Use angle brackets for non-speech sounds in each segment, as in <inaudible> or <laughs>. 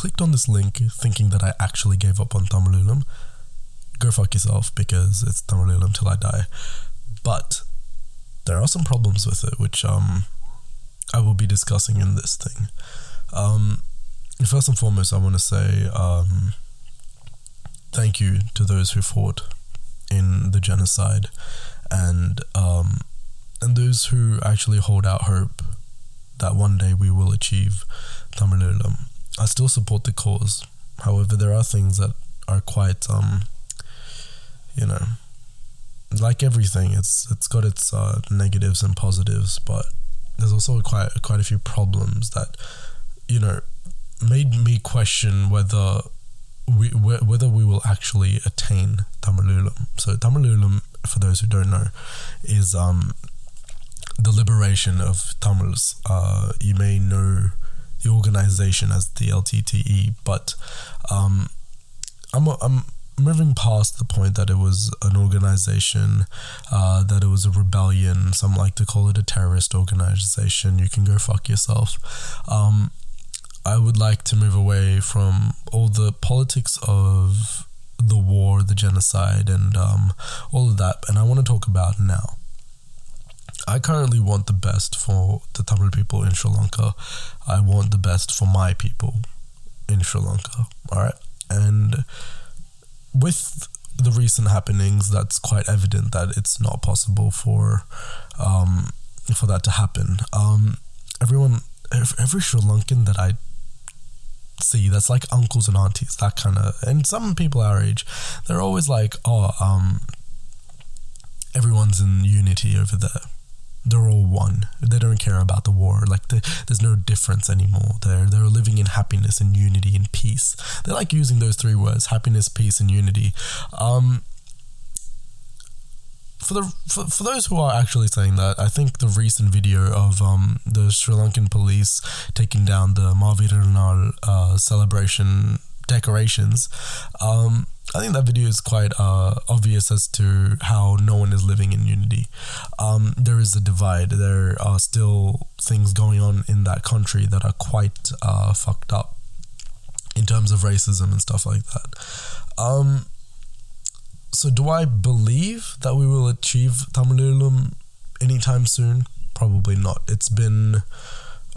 clicked on this link thinking that I actually gave up on Tamil Eelam, go fuck yourself because it's Tamil Eelam till I die. But there are some problems with it, which um, I will be discussing in this thing. Um, first and foremost, I want to say um, thank you to those who fought in the genocide and um, and those who actually hold out hope that one day we will achieve Tamil Eelam. I still support the cause. However, there are things that are quite, um, you know, like everything. It's it's got its uh, negatives and positives, but there's also quite quite a few problems that, you know, made me question whether we whether we will actually attain Tamil Eelam. So Tamil Eelam, for those who don't know, is um the liberation of Tamils. Uh, you may know the organization as the LTTE, but um, I'm I'm moving past the point that it was an organization, uh, that it was a rebellion. Some like to call it a terrorist organization. You can go fuck yourself. Um, I would like to move away from all the politics of the war, the genocide, and um, all of that, and I want to talk about now. I currently want the best for the Tamil people in Sri Lanka. I want the best for my people in Sri Lanka. All right. And with the recent happenings, that's quite evident that it's not possible for um, for that to happen. Um, everyone, every Sri Lankan that I see, that's like uncles and aunties, that kind of, and some people our age, they're always like, oh, um, everyone's in unity over there they're all one. They don't care about the war. Like the, there's no difference anymore. They're they're living in happiness and unity and peace. They like using those three words: happiness, peace, and unity. Um, for the for, for those who are actually saying that, I think the recent video of um, the Sri Lankan police taking down the Maviranal uh, celebration decorations. Um, I think that video is quite uh, obvious as to how no one is living in unity. Um, there is a divide. There are still things going on in that country that are quite uh, fucked up in terms of racism and stuff like that. Um, so, do I believe that we will achieve Tamil Eelam anytime soon? Probably not. It's been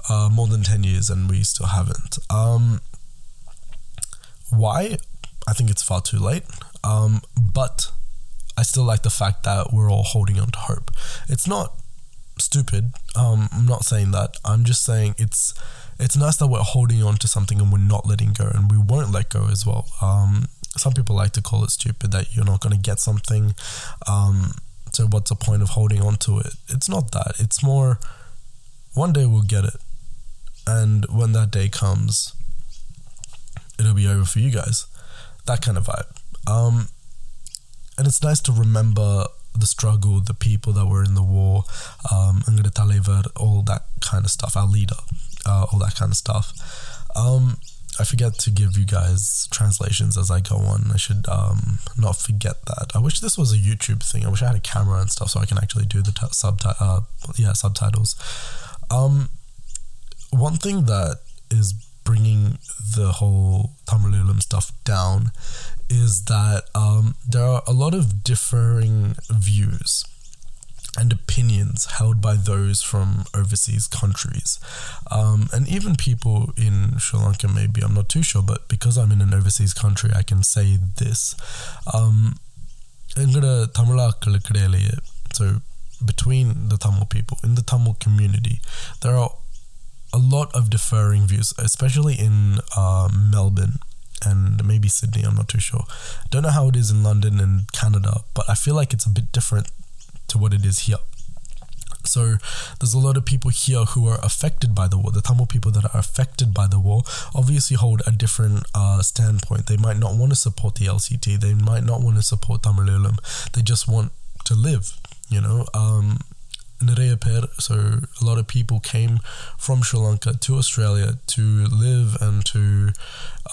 uh, more than 10 years and we still haven't. Um, why? I think it's far too late. Um, but I still like the fact that we're all holding on to hope. It's not stupid. Um, I'm not saying that. I'm just saying it's it's nice that we're holding on to something and we're not letting go, and we won't let go as well. Um, some people like to call it stupid that you're not going to get something. Um, so what's the point of holding on to it? It's not that. It's more one day we'll get it, and when that day comes, it'll be over for you guys that kind of vibe. Um, and it's nice to remember the struggle, the people that were in the war, um, all that kind of stuff, our leader, uh, all that kind of stuff. Um, I forget to give you guys translations as I go on. I should um, not forget that. I wish this was a YouTube thing. I wish I had a camera and stuff so I can actually do the t- subti- uh, yeah, subtitles. Um, one thing that is bringing the whole Tamil Eelam stuff down is that um, there are a lot of differing views and opinions held by those from overseas countries. Um, and even people in Sri Lanka, maybe, I'm not too sure, but because I'm in an overseas country, I can say this. Um, so between the Tamil people, in the Tamil community, there are a lot of differing views, especially in uh, Melbourne and maybe Sydney. I'm not too sure. Don't know how it is in London and Canada, but I feel like it's a bit different to what it is here. So there's a lot of people here who are affected by the war. The Tamil people that are affected by the war obviously hold a different uh, standpoint. They might not want to support the LTTE. They might not want to support Tamil Eelam. They just want to live. You know, um, Niraya so a lot of people came from Sri Lanka to Australia to live and to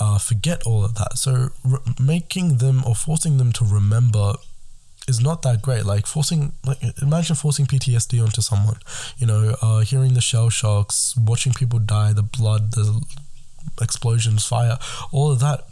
uh, forget all of that. So re- making them or forcing them to remember is not that great. Like forcing, like imagine forcing PTSD onto someone. You know, uh, hearing the shell shocks, watching people die, the blood, the explosions, fire, all of that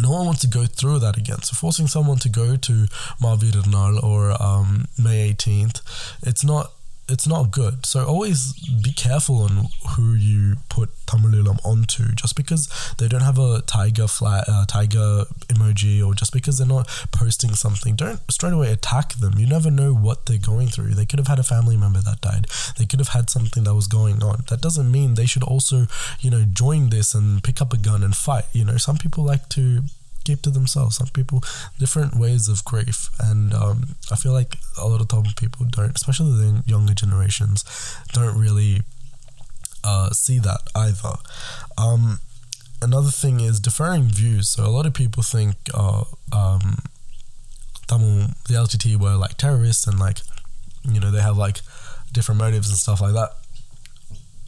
no one wants to go through that again. So forcing someone to go to Maviranal or um, May 18th, it's not it's not good. So always be careful on who you put Tamil Eelam onto. Just because they don't have a tiger flat, uh, tiger emoji, or just because they're not posting something, don't straight away attack them. You never know what they're going through. They could have had a family member that died. They could have had something that was going on. That doesn't mean they should also, you know, join this and pick up a gun and fight. You know, some people like to keep to themselves. Some people, different ways of grief. And um, I feel like a lot of Tamil people don't, especially the younger generations, don't really uh, see that either. Um, another thing is deferring views. So a lot of people think uh, um, Tamil, the LTTE were like terrorists and like, you know, they have like different motives and stuff like that.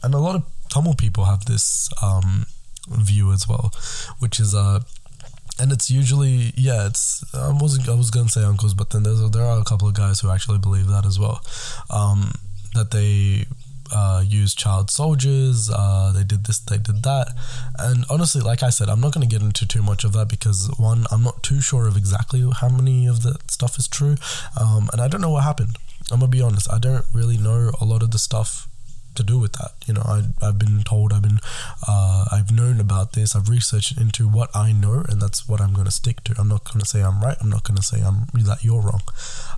And a lot of Tamil people have this um, view as well, which is uh, and it's usually yeah it's i wasn't i was gonna say uncles but then there's there are a couple of guys who actually believe that as well. Um, that they uh, use child soldiers uh, they did this they did that. And honestly like i said i'm not going to get into too much of that because one i'm not too sure of exactly how many of that stuff is true. Um, and i don't know what happened. I'm gonna be honest i don't really know a lot of the stuff to do with that. You know, I, I've been told, I've been, uh, I've known about this. I've researched into what I know, and that's what I'm going to stick to. I'm not going to say I'm right. I'm not going to say I'm that you're wrong.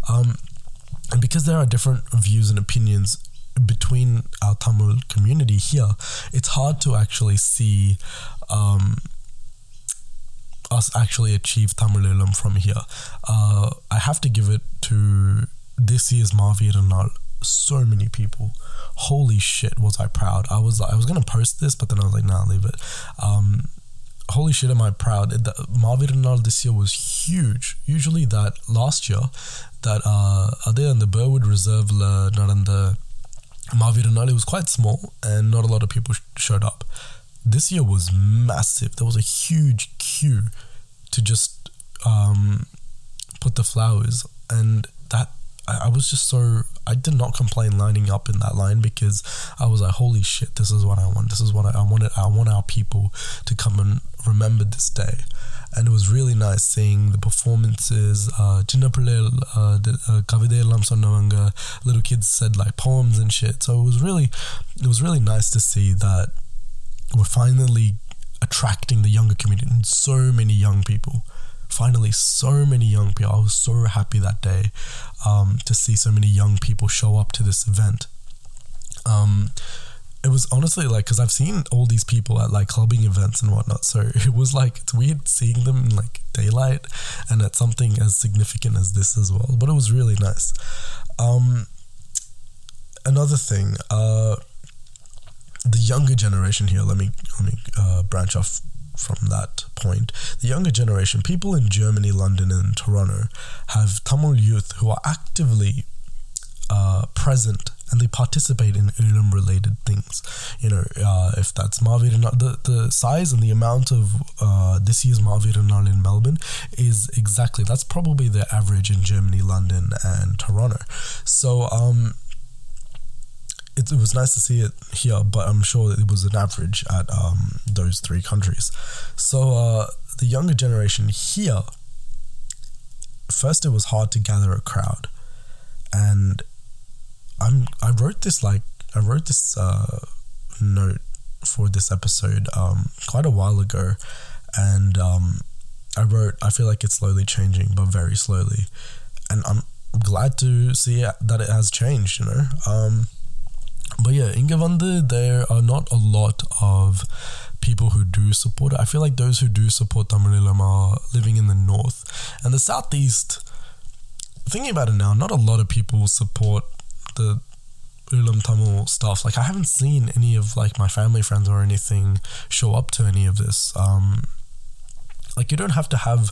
Um, and because there are different views and opinions between our Tamil community here, it's hard to actually see. Um, us actually achieve Tamil Eelam from here. Uh, I have to give it to this year's Maviranal so many people. Holy shit, was I proud! I was I was gonna post this, but then I was like, nah, leave it. Um, holy shit, am I proud! The Maviranal this year was huge. Usually, that last year, that uh, there in the Burwood Reserve, in the Maviranal, it was quite small, and not a lot of people sh- showed up. This year was massive. There was a huge queue to just um, put the flowers, and that I, I was just so I did not complain lining up in that line because I was like, holy shit, this is what I want. This is what I, I wanted. I want our people to come and remember this day. And it was really nice seeing the performances. Uh, uh, uh little kids said like poems and shit. So it was really, it was really nice to see that we're finally attracting the younger community and so many young people finally so many young people. I was so happy that day um, to see so many young people show up to this event. Um, it was honestly like because I've seen all these people at like clubbing events and whatnot. So <laughs> it was like it's weird seeing them in like daylight and at something as significant as this as well. But it was really nice. Um, another thing, uh, the younger generation here. Let me let me uh, branch off from that point. The younger generation, people in Germany, London, and Toronto, have Tamil youth who are actively uh, present and they participate in Eelam related things. You know, uh, if that's Maviranal, the, the size and the amount of uh, this year's Maviranal in Melbourne is exactly, that's probably the average in Germany, London, and Toronto. So, um, it, it, was nice to see it here, but I'm sure it was an average at um, those three countries. So uh, the younger generation here, first it was hard to gather a crowd, and I'm I wrote this like I wrote this uh, note for this episode um, quite a while ago, and um, I wrote I feel like it's slowly changing, but very slowly, and I'm glad to see that it has changed. You know. Um, but yeah, in Ingavande, there are not a lot of people who do support it. I feel like those who do support Tamil Eelam are living in the north. And the southeast, thinking about it now, not a lot of people support the Eelam Tamil stuff. Like I haven't seen any of like my family friends or anything show up to any of this. Um like you don't have to have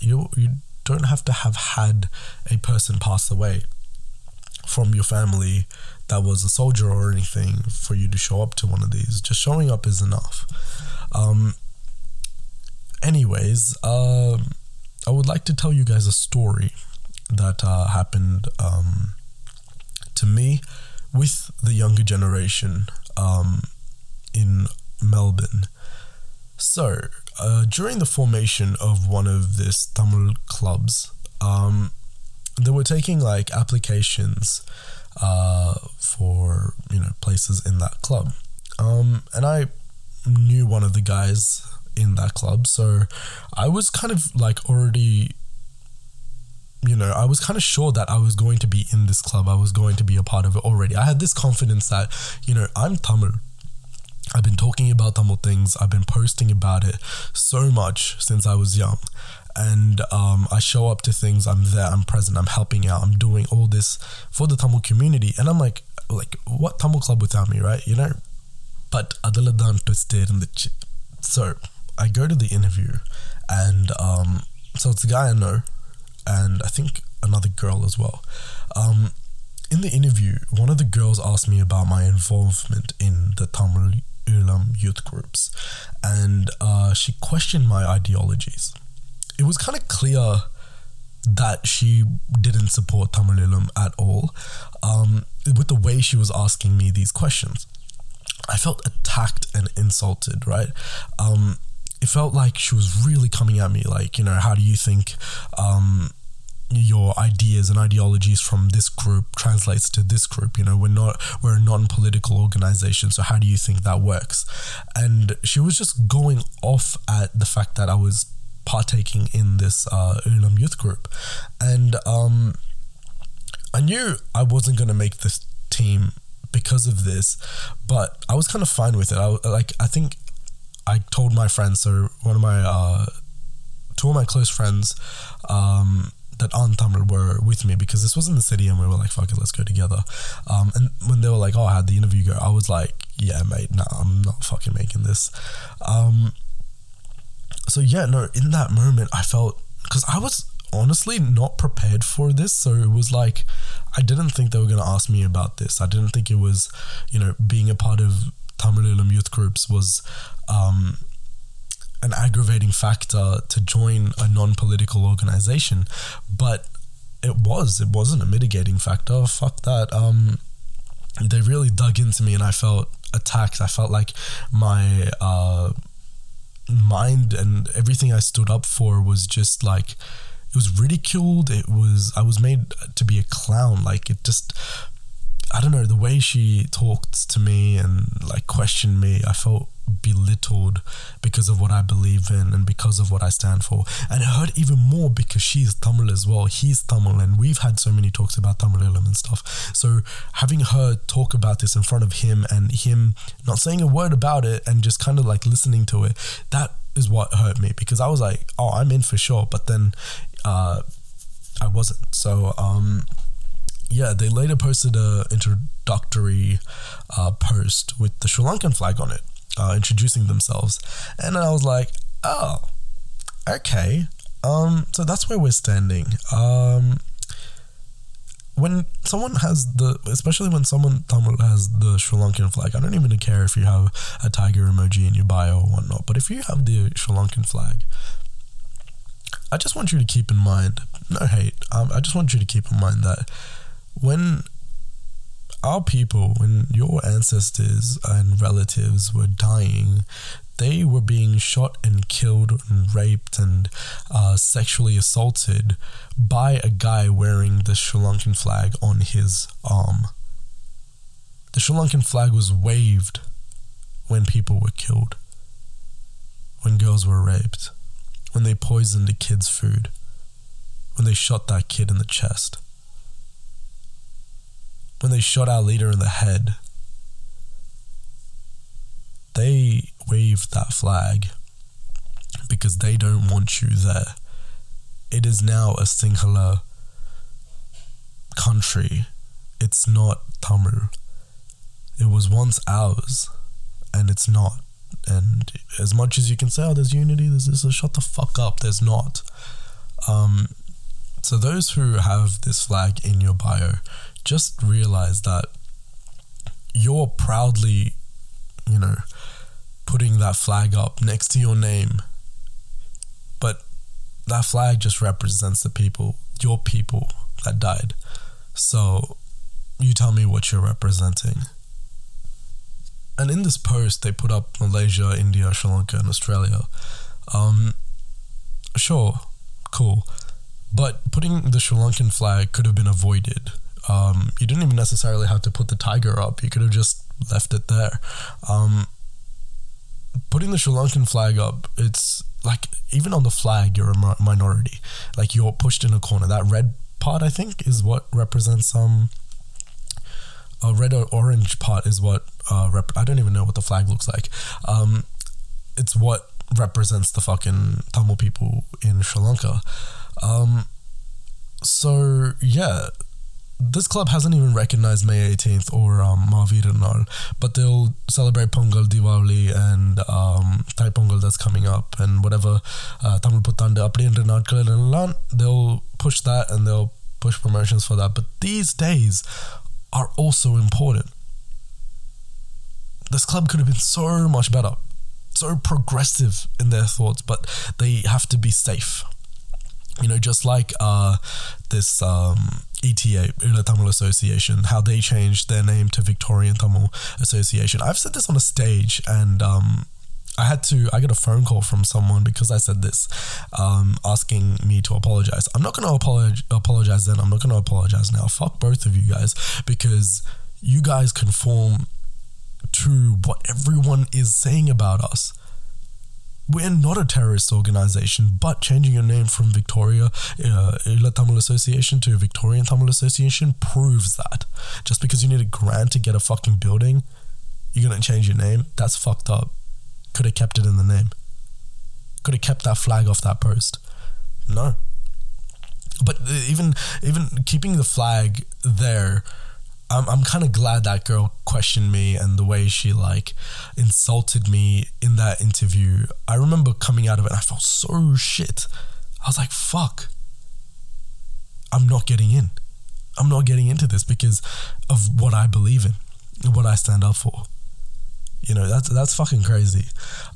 you you don't have to have had a person pass away from your family that was a soldier or anything for you to show up to one of these. Just showing up is enough. Um, anyways, uh, I would like to tell you guys a story that uh, happened um, to me with the younger generation um, in Melbourne. So, uh, during the formation of one of this Tamil clubs, um, they were taking like applications uh, for you know places in that club, um, and I knew one of the guys in that club, so I was kind of like already. You know, I was kind of sure that I was going to be in this club. I was going to be a part of it already. I had this confidence that, you know, I'm Tamil. I've been talking about Tamil things. I've been posting about it so much since I was young and um, I show up to things. I'm there. I'm present. I'm helping out. I'm doing all this for the Tamil community, and I'm like, like what Tamil club without me, right? You know. But Adaladan twisted in the ch- so I go to the interview, and um, so it's a guy I know, and I think another girl as well. Um, in the interview, one of the girls asked me about my involvement in the Tamil Eelam youth groups, and uh, she questioned my ideologies it was kind of clear that she didn't support Tamil at all um, with the way she was asking me these questions. I felt attacked and insulted, right? Um, it felt like she was really coming at me, like, you know, how do you think um, your ideas and ideologies from this group translates to this group? You know, we're not, we're a non political organization, so how do you think that works? And she was just going off at the fact that I was partaking in this uh, Eelam youth group, and um, I knew I wasn't going to make this team because of this, but I was kind of fine with it. I like I think I told my friends. So one of my uh, two of my close friends um, that aren't Tamil were with me because this was in the city and we were like, fuck it, let's go together. Um, and when they were like, oh, I had the interview go, I was like, yeah, mate, no, nah, I'm not fucking making this. Um, so yeah, no, in that moment, I felt because I was honestly not prepared for this. So it was like, I didn't think they were going to ask me about this. I didn't think it was, you know, being a part of Tamil youth groups was um, an aggravating factor to join a non political organization. But it was, it wasn't a mitigating factor. Fuck that. Um, they really dug into me and I felt attacked. I felt like my, uh, mind and everything I stood up for was just like it was ridiculed. It was I was made to be a clown. Like it just I don't know the way she talked to me and like questioned me. I felt belittled because of what I believe in and because of what I stand for. And it hurt even more because she's Tamil as well. He's Tamil, and we've had so many talks about Tamil and stuff. So having her talk about this in front of him and him not saying a word about it and just kind of like listening to it, that is what hurt me because I was like, oh, I'm in for sure. But then uh, I wasn't. So, um, yeah, they later posted a introductory uh, post with the Sri Lankan flag on it uh, introducing themselves, and I was like, oh, okay. Um, so that's where we're standing. Um, when someone has the, especially when someone Tamil has the Sri Lankan flag, I don't even care if you have a tiger emoji in your bio or whatnot, but if you have the Sri Lankan flag, I just want you to keep in mind, no hate, um, I just want you to keep in mind that when our people, when your ancestors and relatives were dying, they were being shot and killed and raped and uh, sexually assaulted by a guy wearing the Sri Lankan flag on his arm. The Sri Lankan flag was waved when people were killed, when girls were raped, when they poisoned a kid's food, when they shot that kid in the chest when they shot our leader in the head, they waved that flag because they don't want you there. It is now a singular country. It's not Tamil. It was once ours, and it's not. And as much as you can say, oh, there's unity, there's this, shut the fuck up, there's not. Um, so those who have this flag in your bio, just realize that you're proudly, you know, putting that flag up next to your name. But that flag just represents the people, your people that died. So you tell me what you're representing. and in this post, they put up Malaysia, India, Sri Lanka, and Australia. Um, sure, cool. But putting the Sri Lankan flag could have been avoided. Um, you didn't even necessarily have to put the tiger up. You could have just left it there. Um, putting the Sri Lankan flag up, it's like even on the flag, you're a minority. Like you're pushed in a corner. That red part, I think, is what represents um. A red or orange part is what uh, rep- I don't even know what the flag looks like. Um, it's what represents the fucking Tamil people in Sri Lanka. Um, so yeah, this club hasn't even recognized May 18th or um, Mahavir and but they'll celebrate Pongal, Diwali, and um, Thai Pongal that's coming up, and whatever uh, Tamil Puttanda, Appadiyendra Natkal and they'll push that and they'll push promotions for that. But these days are also important. This club could have been so much better, so progressive in their thoughts, but they have to be safe. You know, just like uh, this. Um, ETA, Ila Tamil Association, how they changed their name to Victorian Tamil Association. I've said this on a stage and um, I had to, I got a phone call from someone because I said this, um, asking me to apologize. I'm not going to apologize then. I'm not going to apologize now. Fuck both of you guys because you guys conform to what everyone is saying about us we're not a terrorist organization, but changing your name from Victoria uh, Tamil Association to Victorian Tamil Association proves that. Just because you need a grant to get a fucking building, you're gonna change your name. That's fucked up. Could have kept it in the name. Could have kept that flag off that post. No. But even even keeping the flag there I'm, I'm kind of glad that girl questioned me and the way she like insulted me in that interview. I remember coming out of it and I felt so shit. I was like, fuck. I'm not getting in. I'm not getting into this because of what I believe in, what I stand up for. You know, that's that's fucking crazy.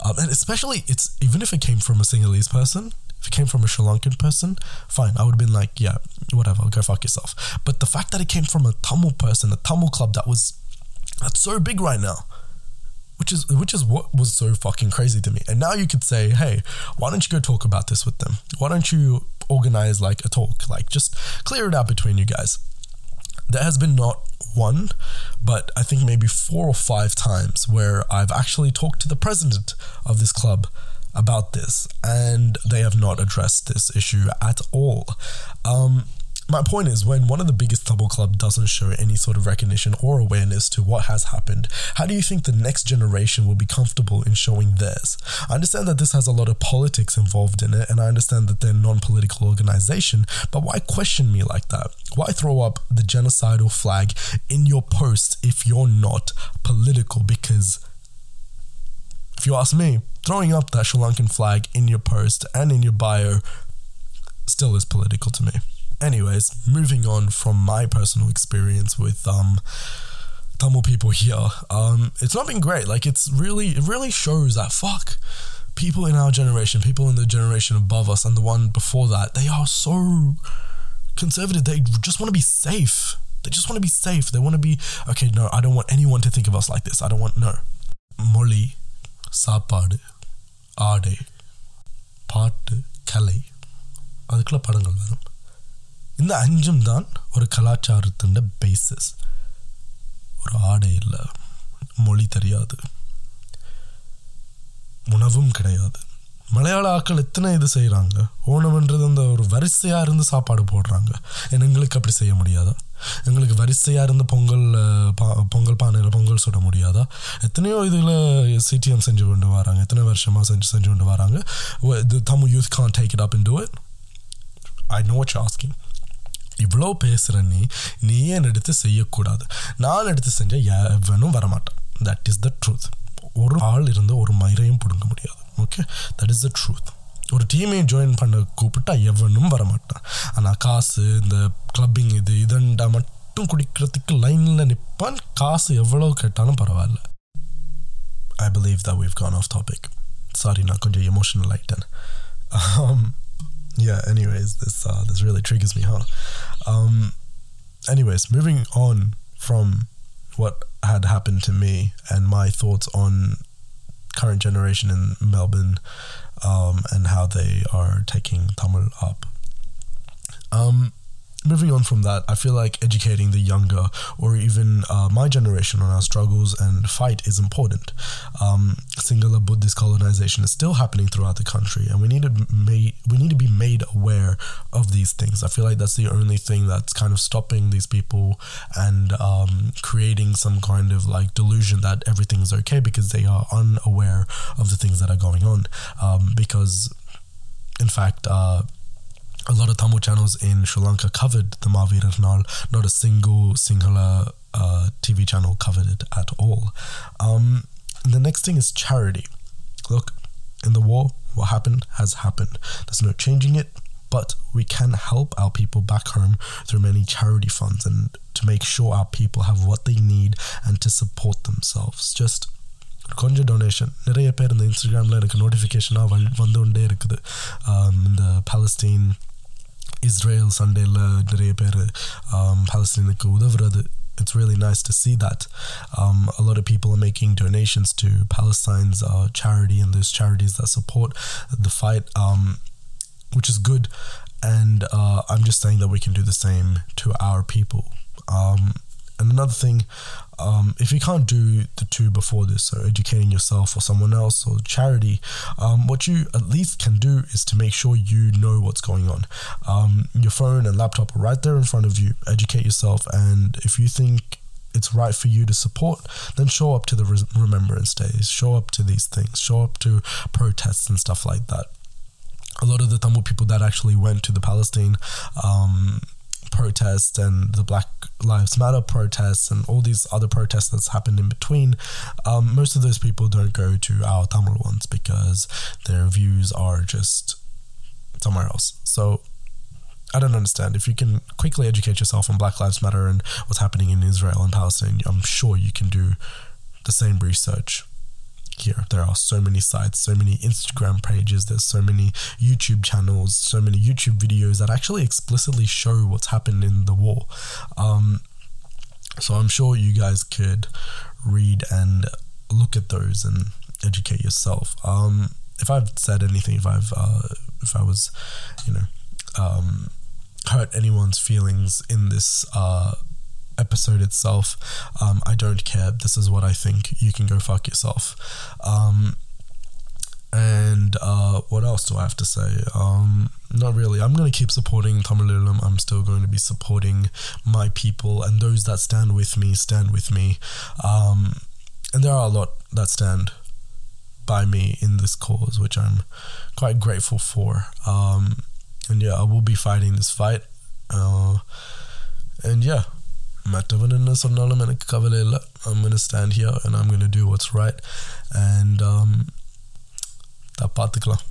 Um, and especially it's even if it came from a Sinhalese person, if it came from a Sri Lankan person, fine. I would have been like, yeah, whatever, go fuck yourself. But the fact that it came from a Tamil person, a Tamil club that was that's so big right now, which is which is what was so fucking crazy to me. And now you could say, hey, why don't you go talk about this with them? Why don't you organize like a talk? Like just clear it out between you guys. There has been not one, but I think maybe four or five times where I've actually talked to the president of this club about this, and they have not addressed this issue at all. Um, my point is when one of the biggest double club doesn't show any sort of recognition or awareness to what has happened, how do you think the next generation will be comfortable in showing theirs? I understand that this has a lot of politics involved in it, and I understand that they're non-political organization, but why question me like that? Why throw up the genocidal flag in your post if you're not political? Because if you ask me, throwing up that Sri Lankan flag in your post and in your bio still is political to me. Anyways, moving on from my personal experience with um, Tamil people here, um, it's not been great. Like it's really, it really shows that fuck people in our generation, people in the generation above us, and the one before that, they are so conservative. They just want to be safe. They just want to be safe. They want to be okay. No, I don't want anyone to think of us like this. I don't want no. Molly, Sapad, ஆடை பாட்டு கலை அதுக்குள்ள படங்கள் வரும். இந்த அஞ்சும் தான் ஒரு கலாச்சாரத்தின் basis ஒரு ஆடை இல்லை மொழி தெரியாது உணவும் கிடையாது. மலையாள ஆக்கள் எத்தனை இது செய்கிறாங்க ஓணம்ன்றது அந்த ஒரு வரிசையாக இருந்து சாப்பாடு போடுறாங்க. எங்களுக்கு அப்படி செய்ய முடியாதா? எங்களுக்கு வரிசையாக இருந்து பொங்கல் பா பொங்கல் பானையில் பொங்கல் சுட முடியாதா? எத்தனையோ இதில் சிடிஎம் செஞ்சு கொண்டு வராங்க. எத்தனை வருஷமாக செஞ்சு செஞ்சு கொண்டு வராங்க. Tamil youth can take it up in do it I know what asking இவ்வளோ பேசுகிற நீ நீ ஏன் எடுத்து செய்யக்கூடாது? நான் எடுத்து செஞ்சால் எவனும் வரமாட்டேன். தட் இஸ் த ட்ரூத் ஒரு ஆள் இருந்து ஒரு மயிரையும் பிடுங்க முடியாது. Okay that is the truth ஒரு டீமையும் ஜாயின் பண்ண கூப்பிட்டா எவனும் வரமாட்டான் ஆனால் காசு இந்த கிளப்பிங் இது இதண்டா மட்டும் குடிக்கிறதுக்கு லைனில் நிற்பான் காசு எவ்வளோ கேட்டாலும் பரவாயில்ல I believe the view gone off topic sorry நான் கொஞ்சம் எமோஷனல் ஆகிட்டேன் yeah anyways this uh, this really triggers me huh um anyways moving on from what had happened to me and my thoughts on current generation in Melbourne um, and how they are taking Tamil up. Um, moving on from that, I feel like educating the younger or even uh, my generation on our struggles and fight is important. Um, Sinhala Buddhist colonization is still happening throughout the country, and we need to we need to be made aware of these things. I feel like that's the only thing that's kind of stopping these people and um, creating some kind of like delusion that everything is okay because they are unaware of the things that are going on. Um, because, in fact, uh, a lot of Tamil channels in Sri Lanka covered the Maveerar Naal. Not a single Sinhala uh, TV channel covered it at all. Um, the next thing is charity. Look, in the war, what happened has happened. There's no changing it, but we can help our people back home through many charity funds and to make sure our people have what they need and to support themselves. Just கொஞ்சம் donation நிறைய பேர் இந்த இன்ஸ்டாகிராமில் எனக்கு நோட்டிஃபிகேஷனாக வந்து கொண்டே இருக்குது இந்த பாலஸ்தீன் இஸ்ரேல் சண்டேல நிறைய பேர் பாலஸ்தீனுக்கு உதவுறது it's really nice to see that um, a lot of people are making donations to Palestine's uh, charity and those charities that support the fight, um, which is good. And uh, I'm just saying that we can do the same to our people. Um, and another thing, um, if you can't do the two before this, so educating yourself or someone else or charity, um, what you at least can do is to make sure you know what's going on. Um, your phone and laptop are right there in front of you. Educate yourself, and if you think it's right for you to support, then show up to the Re- Remembrance Days, show up to these things, show up to protests and stuff like that. A lot of the Tamil people that actually went to the Palestine protests and the Black Lives Matter protests and all these other protests that's happened in between, um, most of those people don't go to our Tamil ones because their views are just somewhere else. So I don't understand. If you can quickly educate yourself on Black Lives Matter and what's happening in Israel and Palestine, I'm sure you can do the same research here. There are so many sites, so many Instagram pages, there's so many YouTube channels, so many YouTube videos that actually explicitly show what's happened in the war. Um, so I'm sure you guys could read and look at those and educate yourself. Um, if I've said anything, if I've uh, if I was, you know, um, hurt anyone's feelings in this uh, episode itself, um, I don't care. This is what I think. You can go fuck yourself. Um, and uh, what else do I have to say? Um, not really. I'm going to keep supporting Tamil Eelam. I'm still going to be supporting my people and those that stand with me, stand with me. Um, and there are a lot that stand by me in this cause, which I'm quite grateful for. Um, and yeah, I will be fighting this fight. Uh, and yeah, மற்றவன் என்ன சொன்னாலும் எனக்கு கவலை இல்லை I'm gonna stand here and I'm gonna do what's right and um, பார்த்துக்கலாம்